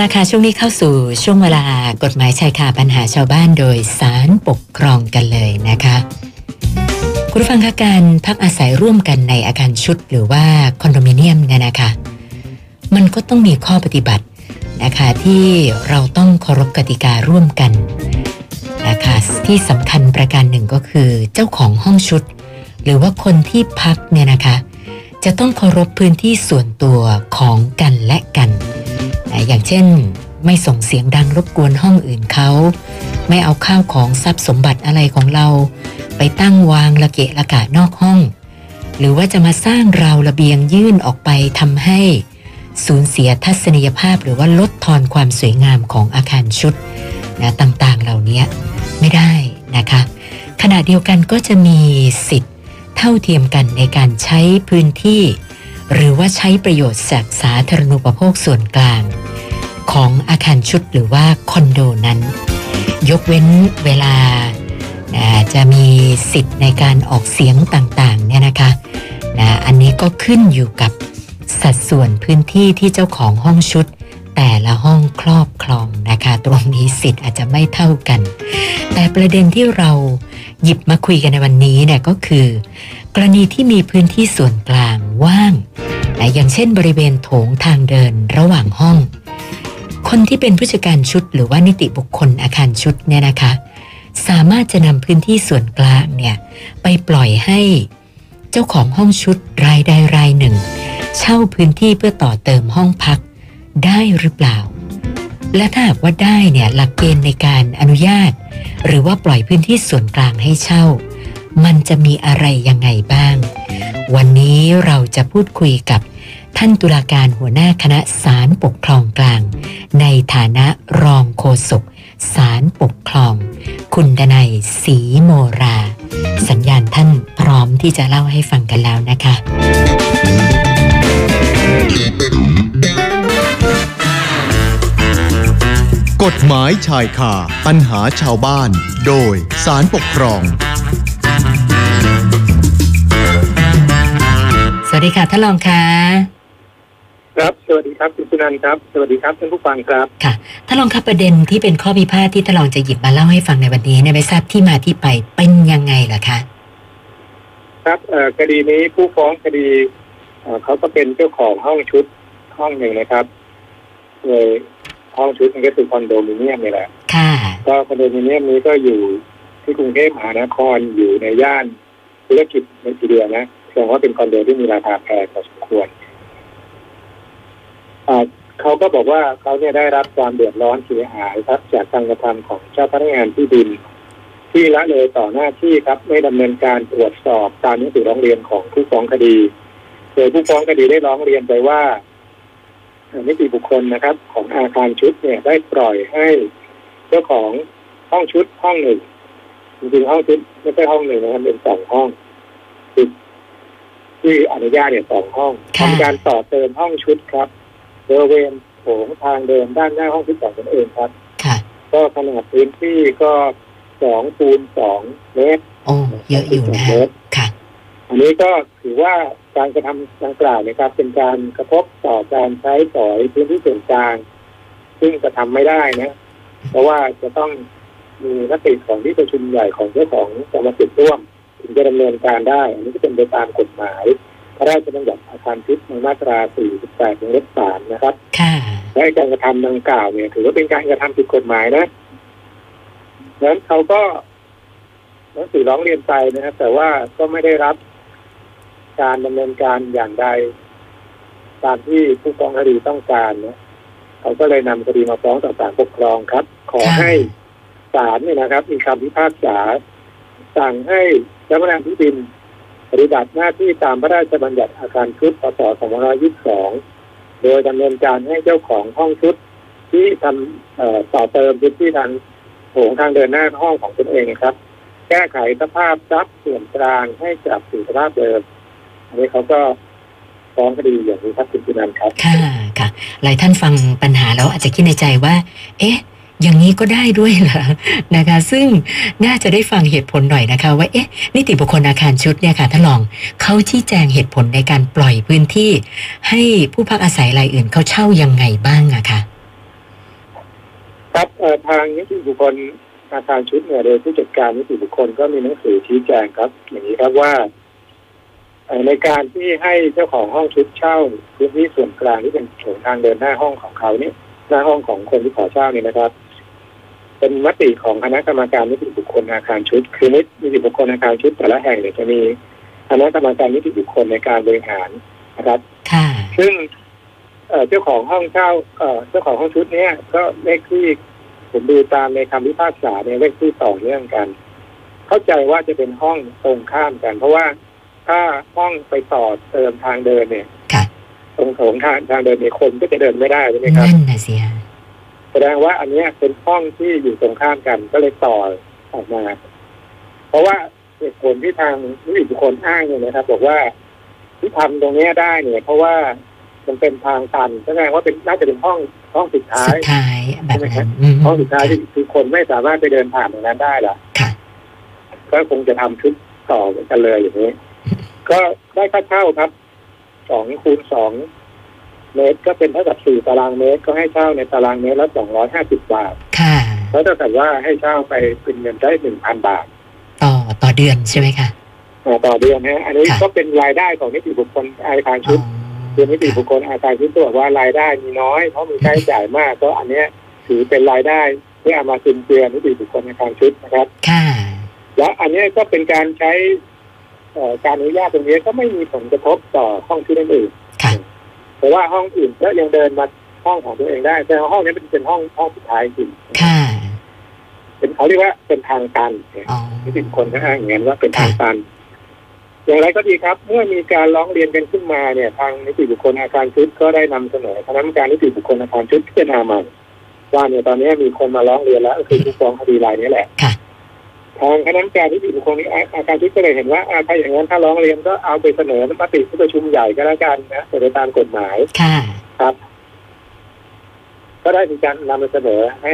ละค่ะช่วงนี้เข้าสู่ช่วงเวลากฎหมายชายคาปัญหาชาวบ้านโดยสารปกครองกันเลยนะคะคุณผู้ฟังคะการพักอาศัยร่วมกันในอาคารชุดหรือว่าคอนโดมิเนียมเนี่ยนะคะมันก็ต้องมีข้อปฏิบัตินะคะที่เราต้องเคารพกติการ่วมกันนะคะที่สำคัญประการหนึ่งก็คือเจ้าของห้องชุด หรือว่าคนที่พักเนี่ยนะคะจะต้องเคารพพื้นที่ส่วนตัวของกันและกัน อย่างเช่น ไม่ส่งเสียงดังรบกวนห้องอื่นเขา ไม่เอาข้าวของทรัพย์สมบัติอะไรของเรา ไปตั้งวางระเกะระกะนอกห้อง หรือว่าจะมาสร้างราวระเบียงยื่นออกไปทำให้สูญเสียทัศนียภาพหรือว่าลดทอนความสวยงามของอาคารชุดนะต่างๆเหล่านี้ไม่ได้นะคะ ขณะเดียวกันก็จะมีสิทธิ์เท่าเทียมกันในการใช้พื้นที่ หรือว่าใช้ประโยชน์จากสาธารณูปโภคส่วนกลาง ของอาคารชุดหรือว่าคอนโดนั้น ยกเว้นเวลาจะมีสิทธิ์ในการออกเสียงต่างๆเนี่ยนะคะนะอันนี้ก็ขึ้นอยู่กับสัดส่วนพื้นที่ที่เจ้าของห้องชุด แต่ละห้องครอบครองนะคะ ตรงนี้สิทธิ์อาจจะไม่เท่ากัน แต่ประเด็นที่เราหยิบมาคุยกันในวันนี้เนี่ยก็คือ กรณีที่มีพื้นที่ส่วนกลางว่างนะอย่างเช่นบริเวณโถงทางเดินระหว่างห้อง คนที่เป็นผู้จัดการชุดหรือว่านิติบุคคลอาคารชุดเนี่ยนะคะ สามารถจะนำพื้นที่ส่วนกลางเนี่ยไปปล่อยให้เจ้าของห้องชุดรายใดรายหนึ่ง เช่าพื้นที่เพื่อต่อเติมห้องพักได้หรือเปล่า และถ้าหากว่าได้เนี่ยหลักเกณฑ์ในการอนุญาต หรือว่าปล่อยพื้นที่ส่วนกลางให้เช่า มันจะมีอะไรยังไงบ้าง วันนี้เราจะพูดคุยกับท่านตุลาการหัวหน้าคณะศาลปกครองกลาง ในฐานะรองโฆษกศาลปกครอง คุณดนัยศรีโมรา สัญญาณท่านพร้อมที่จะเล่าให้ฟังกันแล้วนะคะกฎหมายชายคาปัญหาชาวบ้าน โดยสารปกครอง วัสดีค่ะท่านรองค่ะครับสวัสดีครับคุณสุนันท์ครับ สวัสดีครับท่านผู้ฟังครับค่ะท่านรองครับประเด็นที่เป็นข้อพิพาทที่ท่านรองจะหยิบมาเล่าให้ฟังในวันนี้เนี่ยไม่ทราบที่มาที่ไปเป็นยังไงล่ะคะครับเอ่อคดีนี้ผู้ฟ้องคดีเอ่อเขาก็เป็นเจ้าของห้องชุดห้องหนึ่งนะครับโดยห้องชุดมันก็คือคอนโดมิเนียมนี่แหละค่ะก็คอนโดมิเนียมนี้ก็อยู่ที่กรุงเทพมหานครอยู่ในย่านธุรกิจในทีเดียวนะ แสดงว่าเป็นคอนโดที่มีราคาแพงพอสมควรเขาก็บอกว่าเขาเนี่ยได้รับความเดือดร้อนเสียหายครับจากการกระทำของเจ้าพนักงานที่ดิน ที่ละเลยต่อหน้าที่ครับ ไม่ดำเนินการตรวจสอบตามหนังสือร้องเรียนของผู้ฟ้องคดีโดยผู้ฟ้องคดีได้ร้องเรียนไปว่านิติบุคคลนะครับ ของอาคารชุดเนี่ยได้ปล่อยให้เจ้าของห้องชุดห้องหนึ่งจริงๆห้องชุดไม่ใช่ห้องหนึ่งนะครับเป็นสองห้อง ที่อนุญาตเนี่ยสองห้องค่ะทำการต่อเติมห้องชุดครับบริเวณโถงทางเดินด้านหน้าห้องชุดของตนเองครับค่ะก็ขนาดพื้นที่ก็สองคูณสองเมตรโอ้เยอะอยู่นะค่ะ อันนี้ก็ถือว่าการกระทำดังกล่าวเนะครับ เป็นการกระทบต่อการใช้สอยพื้นที่ส่วนกลาง ซึ่งกระทำไม่ได้นะ เพราะว่าจะต้องมีมติของที่ประชุมใหญ่ของเจ้าของกรรมสิทธิ์ร่วม ถึงจะดำเนินการได้ อันนี้ก็เป็นไปตามกฎหมาย พระราชบัญญัติอาคารพิษในมาตรา 48วงเล็บ3นะครับ ค่ะและการกระทำดังกล่าวเนี่ย ถือว่าเป็นการกระทำผิดกฎหมายนะดังนั้นเขาก็หนังสือร้องเรียนไปนะครับ แต่ว่าก็ไม่ได้รับการดำเนินการอย่างใดตามที่ผู้ฟ้องคดีต้องการนะเขาก็เลยนำคดีมาฟ้องต่อศาลปกครองครับ ขอค่ะให้ศาลเนี่ยนะครับ มีคำพิพากษา สั่งให้เจ้าพนักงานที่ดินปฏิบัติหน้าที่ตามพระราชบัญญัติอาคารชุดพศ2522 โดยดำเนินการให้เจ้าของห้องชุดที่ทำต่อเติมพื้นที่ทางโถงทางเดินหน้าห้องของตนเองครับ แก้ไขสภาพทรัพย์ส่วนกลางให้กลับสู่สภาพเดิมอันนี้เขาก็ฟ้องคดีอย่างนี้ครับคุณสุนันท์ครับ ค่ะค่ะ หลายท่านฟังปัญหาแล้วอาจจะคิดในใจว่า เอ๊ะ อย่างนี้ก็ได้ด้วยเหรอนะคะ ซึ่งน่าจะได้ฟังเหตุผลหน่อยนะคะ ว่าเอ๊ะนิติบุคคลอาคารชุดเนี่ยค่ะท่านลองเขาชี้แจงเหตุผลในการปล่อยพื้นที่ ให้ผู้พักอาศัยรายอื่นเขาเช่ายังไงบ้างอะคะครับทางนิติบุคคลอาคารชุดเนี่ยโดยผู้จัดการนิติบุคคลก็มีหนังสือชี้แจงครับ อย่างนี้ครับว่าในการที่ให้เจ้าของห้องชุดเช่าพื้นที่ส่วนกลางที่เป็นโถงทางเดินหน้าห้องของเขาเนี่ยหน้าห้องของคนที่ขอเช่าเนี่ยนะครับ เป็นมติของคณะกรรมการนิติบุคคลอาคารชุด คือนิติบุคคลอาคารชุดแต่ละแห่งเนี่ยจะมีคณะกรรมการนิติบุคคลในการบริหารนะครับ ค่ะ ซึ่งเอ่อเจ้าของห้องเช่าเอ่อเจ้าของห้องชุดเนี้ยก็เลขที่ผมดูตามในคำพิพากษาเนี่ยเลขที่ต่อเนื่องกัน เข้าใจว่าจะเป็นห้องตรงข้ามกัน เพราะว่าถ้าห้องไปต่อเติมทางเดินเนี่ยค่ะตรงโถงทางทางเดินเนี่ยคนก็จะเดินไม่ได้ใช่ไหมครับนั่นนะสิฮะ แสดงว่าอันเนี้ยเป็นห้องที่อยู่ตรงข้ามกันก็เลยต่อออกมา เพราะว่าเหตุผลที่ทางนิติบุคคลอ้างเนี่ยนะครับ บอกว่าที่ทำตรงเนี้ยได้เนี่ย เพราะว่ามันเป็นทางตันแสดงว่าเป็นน่าจะเป็นห้องห้องสุดท้าสุยดท้ายแบบนั้นมห้องสุดท้ายที่คือคนไม่สามารถไปเดินผ่านตรงนั้นได้ละค่ะก็คงจะทำชุดต่อกันเลยอย่างนี้ ก็ได้ค่าเช่าครับสองคูณสอง เมตร ก็เป็นเท่ากับสี่ตารางเมตร ก็ให้เช่าในตารางเมตรละสองร้อยห้าสิบบาท ค่ะ แล้วถ้าเกิดว่าให้เช่าไปเป็นเงินได้หนึ่งพันบาท ต่อต่อเดือนใช่ไหมคะอ่าต่อเดือนนะฮะอันนี้ค่ะก็เป็นรายได้ของนิติบุคคลอาคารอ๋ชุอดคือนิติบุคคลอาคารชุดตัวบอกว่ารายได้มีน้อย เพราะมีค่าใช้จ่ายมาก ก็อันเนี้ยถือเป็นรายได้ที่เอามาจุนเจือนิติบุคคลอาคารชุดนะครับ ค่ะ และอันเนี้ยก็เป็นการใช้เอ่อการอนุญาตตรงนี้ก็ไม่มีผลกระทบต่อห้องที่อื่นค่ะ เพราะว่าห้องอื่นก็ยังเดินมาห้องของตัวเองได้ แต่ห้องนี้เป็นเป็นห้องห้องสุดท้ายจริงค่ะเป็นเขาเรียกว่าเป็นทางตันอ๋อนิติบุคคลก็อ้างอย่างนั้นว่าเป็นทางตัน อย่างไรก็ดีครับ เมื่อมีการร้องเรียนกันขึ้นมาเนี่ย ทางนิติบุคคลอาคารชุดก็ได้นำเสนอคณะกรรมการนิติบุคคลอาคารชุดพิจารณาใหม่ว่าเนี่ยตอนนี้มีคนมาร้องเรียนแล้วก็คือผู้ฟ้องคดีรายนี้แหละค่ะ ทางคณะกรรมการนิติบุคคลอาอาคารชุดก็เลยเห็นว่าอ่าถ้าอย่างนั้นถ้าร้องเรียนก็เอาไปเสนอมติที่ประชุมใหญ่ก็แล้วกันนะโดยตามกฎหมายค่ะครับ ก็ได้มีการนำไปเสนอให้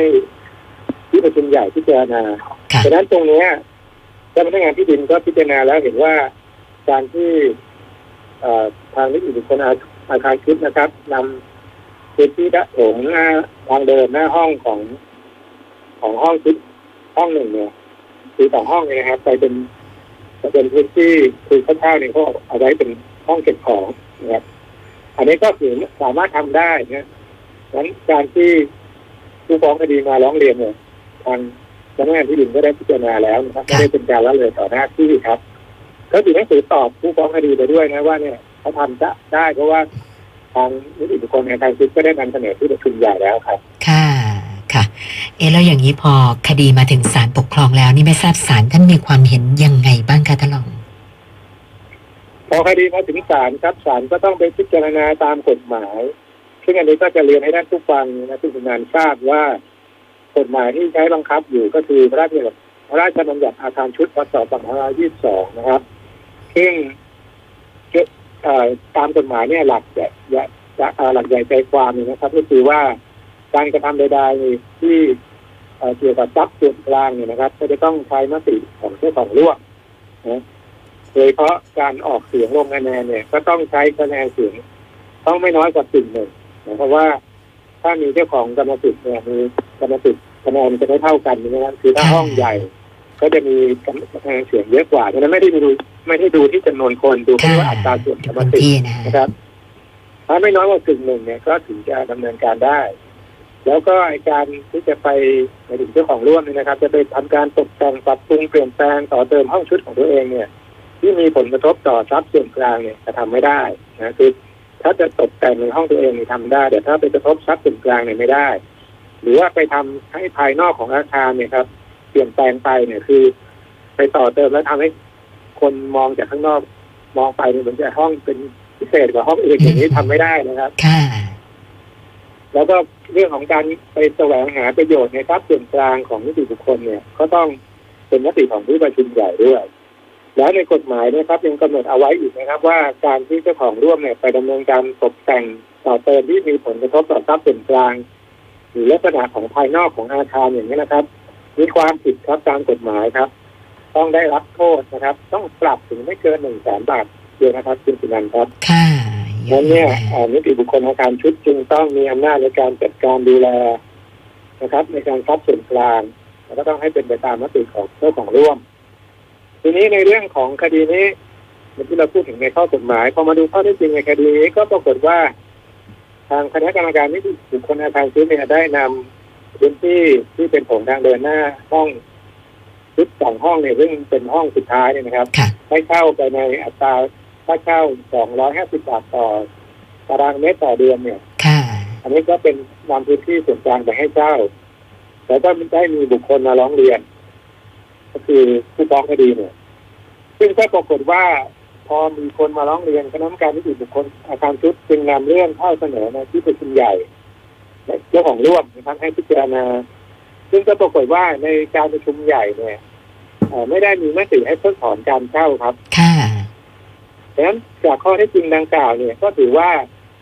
ที่ประชุมใหญ่พิจารณาค่ะฉะนั้นตรงเนี้ยเจ้าพนักงานที่ดินก็พิจารณาแล้วเห็นว่าการที่เอ่อทางนิติบุคคลอาอาคารชุดนะครับนำพื้นที่ด้านโถงหน้าทางเดินหน้าห้องของของห้องชุดห้องหนึ่งเนี่ย คือสองห้องเนี่ยนะครับไปเป็นไปเป็นพื้นที่คือข้าวๆเนี่ยเขาเอาไว้เป็นห้องเก็บของนะครับ อันนี้ก็ถือสามารถทำได้นะงั้นการที่ผู้ฟ้องคดีมาร้องเรียนเนี่ยทางพนักงานที่ดินก็ได้พิจารณาแล้วนะครับไม่ได้เป็นการละเลยต่อหน้าที่ครับก็ถือหนังสือตอบผู้ฟ้องคดีไปด้วยนะว่าเนี่ยเขาทำจะได้เพราะว่าทางนิติบุคคลในทางคิดก็ได้นำเสนอที่ประชุมใหญ่แล้วครับ ค่ะค่ะ เอะแล้วอย่างนี้พอคดีมาถึงศาลปกครองแล้ว นี่ไม่ทราบศาลท่านมีความเห็นยังไงบ้างคะท่านรอง พอคดีมาถึงศาลครับศาลก็ต้องไปพิจารณาตามกฎหมาย ซึ่งอันนี้ก็จะเรียนให้ท่านผู้ฟังนะผู้ทำงานทราบว่ากฎหมายที่ใช้บังคับอยู่ก็คือพระราชบัญญัติพระราชบัญญัติอาคารชุดพศ2522 นะครับ ซึ่งตามกฎหมายเนี่ยหลักใหญ่หลักใหญ่ใจความนะครับ ก็คือว่า การกระทำใดๆที่เอ่อเกี่ยวกับทรัพย์ส่วนกลางเนี่ยนะครับ ก็จะต้องใช้มติของเจ้าของร่วมนะโดยเฉพาะการออกเสียงลงคะแนนเนี่ย ก็ต้องใช้คะแนนเสียงต้องไม่น้อยกว่าสิ่งหนึ่งนะเพราะว่าถ้ามีเจ้าของกรรมสิทธิ์เนี่ยมีกรรมสิทธิ์คะแนนจะไม่เท่ากันนะครับคือถ้าค่ะห้องใหญ่ ก็จะมีคะแนนเสียงเยอะกว่าฉะนั้นไม่ได้ดูไม่ได้ดูที่จำนวนคนดูแค่ค่ะว่าอัตราส่วนกรรมพื้นสิทธิ์ที่นะฮะนะครับถ้าไม่น้อยกว่ากึ่งหนึ่งเนี่ยก็ถึงจะดำเนินการได้ แล้วก็การที่จะไปในถึงเจ้าของร่วมเนี่ยนะครับ จะไปทำการตกแต่งปรับปรุงเปลี่ยนแปลงต่อเติมห้องชุดของตัวเองเนี่ย ที่มีผลกระทบต่อทรัพย์ส่วนกลางเนี่ยจะทำไม่ได้นะคือถ้าจะตกแต่งในห้องตัวเองเนี่ยทำได้ แต่ถ้าไปกระทบทรัพย์ส่วนกลางเนี่ยไม่ได้ หรือว่าไปทำให้ภายนอกของอาคารเนี่ยครับ เปลี่ยนแปลงไปเนี่ยคือ ไปต่อเติมแล้วทำให้คนมองจากข้างนอกมองไปเนี่ยเหมือนจะห้องเป็นพิเศษกว่าห้องอื่นอย่างนี้ทำไม่ได้นะครับค่ะ แล้วก็เรื่องของการไปแสวงหาประโยชน์ในทรัพย์ส่วนกลางของนิติบุคคลเนี่ย ก็ต้องเป็นมติของที่ประชุมใหญ่ด้วย แล้วในกฎหมายนะครับยังกำหนดเอาไว้อีกนะครับ ว่าการที่เจ้าของร่วมเนี่ยไปดำเนินการตกแต่งต่อเติมที่มีผลกระทบต่อทรัพย์ส่วนกลางหรือลักษณะของภายนอกของอาคารอย่างนี้นะครับ มีความผิดครับตามกฎหมายครับ ต้องได้รับโทษนะครับ ต้องปรับถึงไม่เกินหนึ่งแสนบาทเดียวนะครับคุณสุนันท์ครับค่ะ นั้นเนี่ยเอ่อนิติบุคคลอาคารชุดจึงต้องมีอำนาจในการจัดการดูแลนะครับ ในการคัดส่วนกลางแล้วก็ต้องให้เป็นไปตามมติของเจ้าของร่วม ทีนี้ในเรื่องของคดีนี้เมื่อที่เราพูดถึงในข้อกฎหมายพอมาดูข้อเท็จจริงในคดีนี้ก็ปรากฏว่า ทางคณะกรรมการนิติบุคคลอาคารชุดเนี่ยได้นำพื้นที่ที่เป็นโถงทางเดินหน้าห้องชุดสองห้องเนี่ยซึ่งเป็นห้องสุดท้ายเนี่ยนะครับค่ะให้เช่าไปในอัตรา ค่าเช่า250บาทต่อตารางเมตรต่อเดือนเนี่ย ค่ะ อันนี้ก็เป็นนำพื้นที่ส่วนกลางไปให้เช่าแต่ก็ได้มีบุคคลมาร้องเรียน ก็คือผู้ฟ้องคดีเนี่ย ซึ่งก็ปรากฏว่าพอมีคนมาร้องเรียนคณะกรรมการนิติบุคคลอาคารชุดจึงนำเรื่องเข้าเสนอในที่ประชุมใหญ่และเจ้าของร่วมนะครับให้พิจารณา ซึ่งก็ปรากฏว่าในการประชุมใหญ่เนี่ยเอ่อไม่ได้มีมติให้เพิกถอนการเช่าครับ ค่ะ ดังนั้นจากข้อเท็จจริงดังกล่าวเนี่ยก็ถือว่า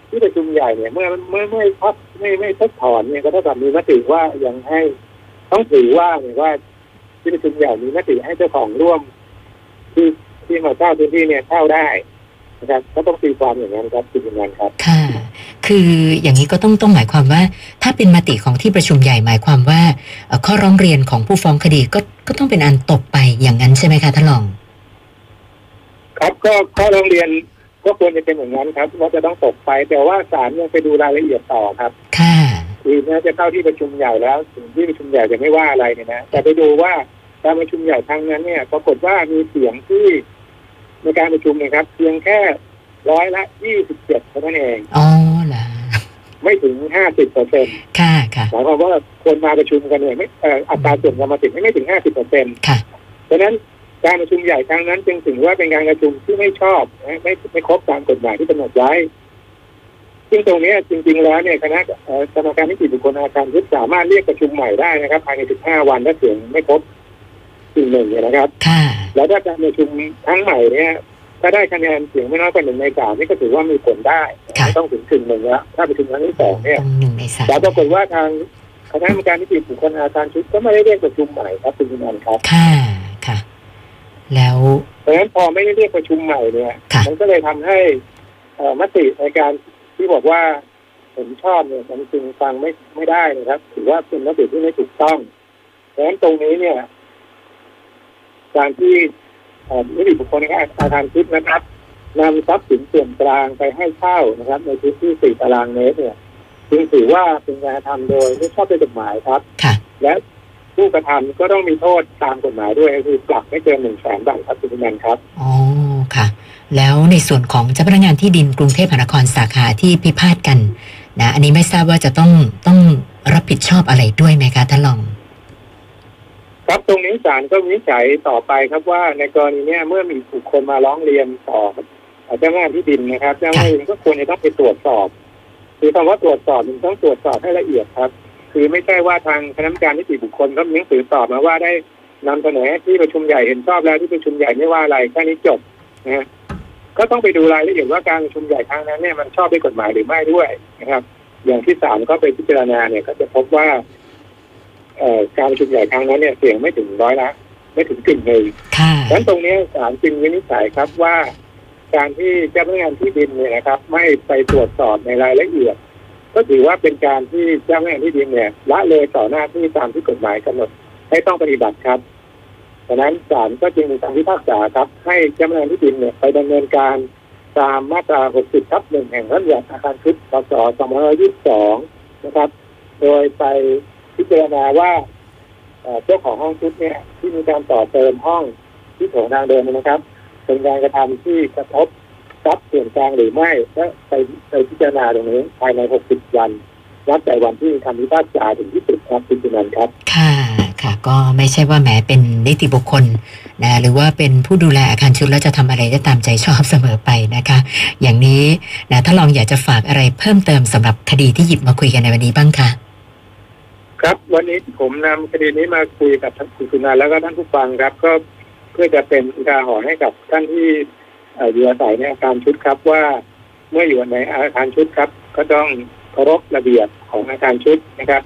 ที่ประชุมใหญ่เนี่ยเมื่อเมื่อไม่พักไม่ไม่เพิกถอนเนี่ยก็เท่ากับมีมติว่ายังให้ต้องถือว่าเนี่ยว่าที่ประชุมใหญ่มีมติให้เจ้าของร่วม ที่ที่มาเช่าพื้นที่เนี่ยเช่าได้นะครับก็ต้องตีความอย่างนั้นครับคุณยืนยันครับ ค่ะ คืออย่างนี้ก็ต้องต้องหมายความว่า ถ้าเป็นมติของที่ประชุมใหญ่หมายความว่า ข้อร้องเรียนของผู้ฟ้องคดีก็ก็ต้องเป็นอันตกไปอย่างนั้นใช่ไหมคะท่านรอง ครับก็ข้อร้องเรียนก็ควรจะเป็นอย่างนั้นครับว่าจะต้องตกไป แต่ว่าศาลยังไปดูรายละเอียดต่อครับ ค่ะคือแม้จะเข้าที่ประชุมใหญ่แล้วถึงที่ประชุมใหญ่จะไม่ว่าอะไรเนี่ยนะแต่ไปดูว่าการประชุมใหญ่ครั้งนั้นเนี่ยปรากฏว่ามีเสียงที่ในการประชุมเนะครับ เพียงแค่ร้อยละยี่สิบเจ็ดเท่านั้นเองอ๋อเหรอไม่ถึงห้าสิบเปอร์เซ็นต์ค่ะค่ะหมายความว่าคนมาประชุมกันเนี่ยไม่เอ่ออัตราส่วนกรรมสิทธิ์ไม่ถึงห้าสิบเปอร์เซ็นต์ค่ะดังนั้น การประชุมใหญ่ครั้งนั้นจึงถือว่าเป็นการประชุมที่ไม่ชอบนะไม่ไม่ครบตามกฎหมายที่กำหนดไว้ ซึ่งตรงเนี้ยจริง ๆ แล้วเนี่ยคณะเอ่อกรรมการนิติบุคคลอาคารยุทธสามารถเรียกประชุมใหม่ได้นะครับภายใน 15 วันถ้าเสียงไม่ครบกึ่งหนึ่งเนี่ยนะครับค่ะแล้วถ้าการประชุมครั้งใหม่เนี่ยถ้าได้คะแนนเสียงไม่น้อยกว่าหนึ่งในสามนี่ก็ถือว่ามีผลได้ค่ะไม่ต้องถึงกึ่งหนึ่งแล้วถ้าประชุมครั้งที่สองเนี่ยต้องหนึ่งในสามแต่ปรากฏว่าทางคณะกรรมการนิติบุคคลอาคารชุดก็ไม่ได้เรียกประชุมใหม่ครับคุณนันท์ครับค่ะค่ะ แล้วเพราะฉะนั้นพอไม่ได้เรียกประชุมใหม่เนี่ยค่ะมันก็เลยทำให้เอ่อมติในการที่บอกว่าเห็นชอบเนี่ยมันจึงฟังไม่ไม่ได้นะครับ ถือว่าเป็นมติที่ไม่ถูกต้องเพราะฉะนั้นตรงนี้เนี่ย การที่เอ่อนิติบุคคลในอาคารชุดนะครับนำทรัพย์สินส่วนกลางไปให้เช่านะครับ ในพื้นที่สี่ตารางเมตรเนี่ยจึงถือว่าเป็นการกระทำโดยไม่ชอบด้วยกฎหมายครับค่ะและ ผู้กระทำก็ต้องมีโทษตามกฎหมายด้วยก็คือปรับไม่เกินหนึ่งแสนบาทครับคุณนันท์ครับอ๋อค่ะ แล้วในส่วนของเจ้าพนักงานที่ดินกรุงเทพมหานครสาขาที่พิพาทกันนะอันนี้ไม่ทราบว่าจะต้องต้องรับผิดชอบอะไรด้วยไหมคะท่านรอง ครับตรงนี้ศาลก็วินิจฉัยต่อไปครับว่าในกรณีเนี้ยเมื่อมีบุคคลมาร้องเรียนต่อเจ้าหน้าที่ดินนะครับเจ้าหน้าที่ดินก็ควรจะต้องไปตรวจสอบ คือคำว่าตรวจสอบมันต้องตรวจสอบให้ละเอียดครับ คือไม่ใช่ว่าทางคณะกรรมการนิติบุคคลก็มีหนังสือตอบมาว่าได้นำเสนอที่ประชุมใหญ่เห็นชอบแล้วที่ประชุมใหญ่ไม่ว่าอะไรแค่นี้จบนะฮะก็ต้องไปดูรายละเอียดว่าการประชุมใหญ่ครั้งนั้นเนี่ยมันชอบด้วยกฎหมายหรือไม่ด้วยนะครับ อย่างที่ศาลก็ไปพิจารณาเนี่ย ก็จะพบว่าเอ่อการประชุมใหญ่ครั้งนั้นเนี่ยเสียงไม่ถึงร้อยละ ไม่ถึงกึ่งหนึ่งดังนั้นตรงนี้ศาลจึงวินิจฉัยครับว่า การที่เจ้าพนักงานที่ดินเนี่ยนะครับ ไม่ไปตรวจสอบในรายละเอียด ก็ถือว่าเป็นการที่เจ้าพนักงานที่ดินเนี่ยละเลยต่อหน้าที่ตามที่กฎหมายกำหนดให้ต้องปฏิบัติครับดังนั้นศาลก็จึงมีคำพิพากษาครับ ให้เจ้าพนักงานที่ดินเนี่ยไปดำเนินการตามมาตรา 60 ทับหนึ่งแห่งรัฐธรรมนูญอาคารชุดพศ2522 นะครับ โดยไปพิจารณาว่าเจ้าของห้องชุดเนี่ยที่มีการต่อเติมห้องที่โถงทางเดินนยนะครับ เป็นการกระทำที่กระทบ ทรัพย์ส่วนกลางหรือไม่และไปไปพิจารณาตรงนี้ภายใน 60 วันนับแต่วันที่มีคำพิพากษาถึงที่สุดครับคุณจุนันท์ครับ ค่ะค่ะ ก็ไม่ใช่ว่าแหมเป็นนิติบุคคลนะหรือว่าเป็นผู้ดูแลอาคารชุดแล้วจะทำอะไรได้ตามใจชอบเสมอไปนะคะ อย่างนี้นะถ้าลองอยากจะฝากอะไรเพิ่มเติมสำหรับคดีที่หยิบมาคุยกันในวันนี้บ้างคะครับวันนี้ผมนำคดีนี้มาคุยกับท่านคุณสุนันท์แล้วก็ท่านผู้ฟังครับ ก็เพื่อจะเป็นอุทาหรณ์ให้กับท่านที่เอ่ออยู่อาศัยในอาคารชุดครับว่า เมื่ออยู่ในอาคารชุดครับ ก็ต้องเคารพระเบียบของอาคารชุดนะครับ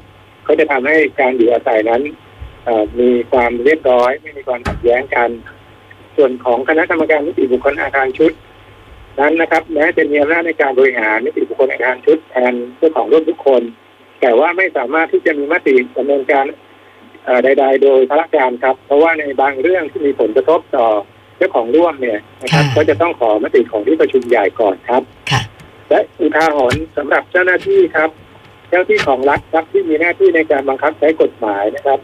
ก็จะทำให้การอยู่อาศัยนั้นมีความเรียบร้อย ไม่มีความขัดแย้งกัน ส่วนของคณะกรรมการนิติบุคคลอาคารชุด นั้นนะครับแม้จะมีอำนาจในการบริหารนิติบุคคลอาคารชุดแทนเจ้าของร่วมทุกคน แต่ว่าไม่สามารถที่จะมีมติดำเนินการใด ๆ โดยพระการครับ เพราะว่าในบางเรื่องที่มีผลกระทบต่อ เจ้าของร่วมเนี่ยนะครับค่ะก็จะต้องขอมติของที่ประชุมใหญ่ก่อนครับค่ะและอุทาหรณ์สำหรับเจ้าหน้าที่ครับ เจ้าที่ของรัฐครับที่มีหน้าที่ในการบังคับใช้กฎหมายนะครับ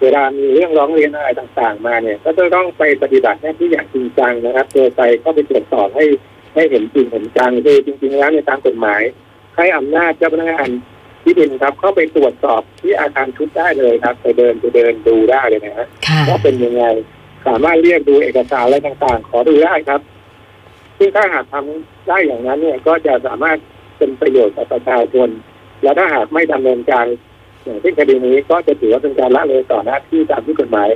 เวลามีเรื่องร้องเรียนอะไรต่างๆ มาเนี่ย ก็จะต้องไปปฏิบัติหน้าที่อย่างจริงจังนะครับโดยไปเข้าไปตรวจสอบให้ให้เห็นจริงเห็นจังคือจริง ๆ แล้วในตามกฎหมาย ให้อำนาจเจ้าพนักงานที่ดินครับ เข้าไปตรวจสอบที่อาคารชุดได้เลยครับ ไปเดินไปเดินดูได้เลยนะฮะค่ะว่าเป็นยังไง สามารถเรียกดูเอกสารอะไรต่างๆ ขอดูได้ครับ ซึ่งถ้าหากทำได้อย่างนั้นเนี่ยก็จะสามารถเป็นประโยชน์ต่อประชาชน และถ้าหากไม่ดำเนินการอย่างเช่นคดีนี้ก็จะถือว่าเป็นการละเลยต่อหน้าที่ตามที่กฎหมาย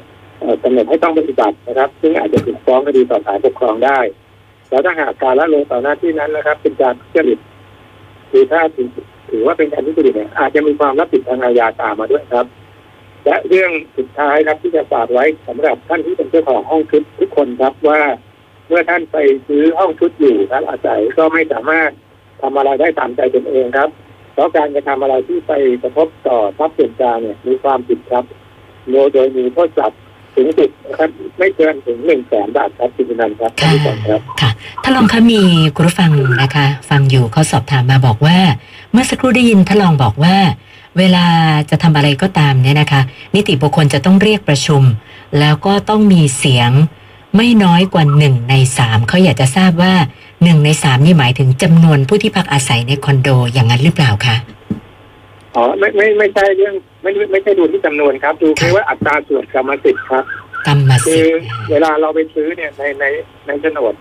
กำหนดให้ต้องปฏิบัตินะครับ ซึ่งอาจจะถูกฟ้องคดีต่อศาลปกครองได้ แล้วถ้าหากการละเลยต่อหน้าที่นั้นนะครับ เป็นการทุจริตหรือถ้าถือถือว่าเป็นการทุจริตเนี่ยอาจจะมีความรับผิดทางอาญาตามมาด้วยครับ และเรื่องสุดท้ายครับที่จะฝากไว้สำหรับท่านที่เป็นเจ้าของห้องชุดทุกคนครับว่า เมื่อท่านไปซื้อห้องชุดอยู่ครับอาศัยก็ไม่สามารถทำอะไรได้ตามใจตนเองครับ เพราะการกระทำอะไรที่ไปกระทบต่อทรัพย์สินกลางเนี่ยมีความผิดครับโดยโดยมีโทษปรับถึงสุดนะครับไม่เกินถึงหนึ่งแสนบาทครับคุณนันท์ครับท่านผู้ชมครับค่ะท่านรองคะมีคุณผู้ฟังนะคะ ฟังอยู่เขาสอบถามมาบอกว่า เมื่อสักครู่ได้ยินท่านรองบอกว่า เวลาจะทำอะไรก็ตามเนี่ยนะคะ นิติบุคคลจะต้องเรียกประชุม แล้วก็ต้องมีเสียงไม่น้อยกว่าหนึ่งในสามเขาอยากจะทราบว่าหนึ่งในสามนี่หมายถึงจำนวนผู้ที่พักอาศัยในคอนโดอย่างนั้นหรือเปล่าคะอ๋อไม่ไม่ไม่ใช่เรื่องไม่ไม่ไม่ใช่ดูที่จำนวนครับ ดูแค่ว่าอัตราส่วนกรรมสิทธิ์ครับกรรมคืสิอทธิ์เวลาเราไปซื้อเนี่ยในในในโฉนด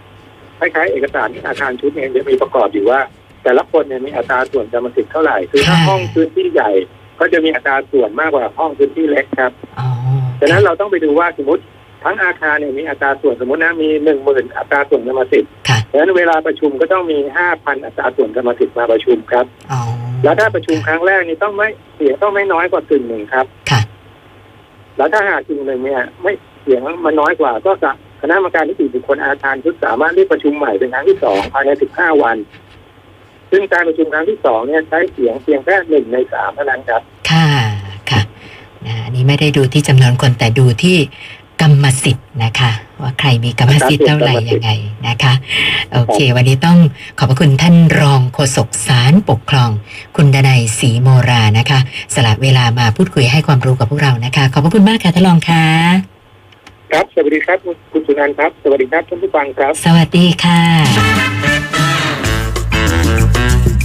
คล้ายๆเอกสารอาคารชุดเนี่ยจะมีประกอบอยู่ว่า แต่ละคนเนี่ยมีอัตราส่วนกรรมสิทธิ์เท่าไหร่คือถ้าห้องพื้นที่ใหญ่ ก็จะมีอัตราส่วนมากกว่าห้องพื้นที่เล็กครับอ๋อดังนั้นเราต้องไปดูว่าสมมติทั้งอาคารเนี่ยมีอัตราส่วนสมมตินะมีหนึ่งหมื่นอัตราส่วนกรรมสิทธิ์ค่ะดังนั้นเวลาประชุมก็ต้องมีห้าพันอัตราส่วนกรรมสิทธิ์มาประชุมครับอ๋อแล้วถ้าประชุมครั้งแรกนี่ต้องไม่เสียงต้องไม่น้อยกว่ากึ่งหนึ่งครับค่ะแล้วถ้าหากกึ่งหนึ่งเนี่ย ไม่เสียงมันน้อยกว่าก็จะคณะกรรมการนิติบุคคลอาคารชุดสามารถเรียกประชุมใหม่เป็นครั้งที่สองภายในสิบห้าวัน ซึ่งการประชุมครั้งที่สองเนี่ยใช้เสียงเพียงแค่หนึ่งในสามเท่านั้นครับ ค่ะค่ะนะอันนี้ไม่ได้ดูที่จำนวนคนแต่ดูที่กรรมสิทธิ์นะคะ ว่าใครมีกรรมสิทธิ์เท่าไหร่ยังไงนะคะ โอเค วันนี้ต้องขอบพระคุณท่านรองโฆษกสารปกครอง คุณดนัยศรีโมรานะคะ สละเวลามาพูดคุยให้ความรู้กับพวกเรานะคะ ขอบพระคุณมากค่ะท่านรองค่ะครับ สวัสดีครับ คุณสุนันท์ครับ สวัสดีครับท่านผู้ฟังครับ สวัสดีค่ะ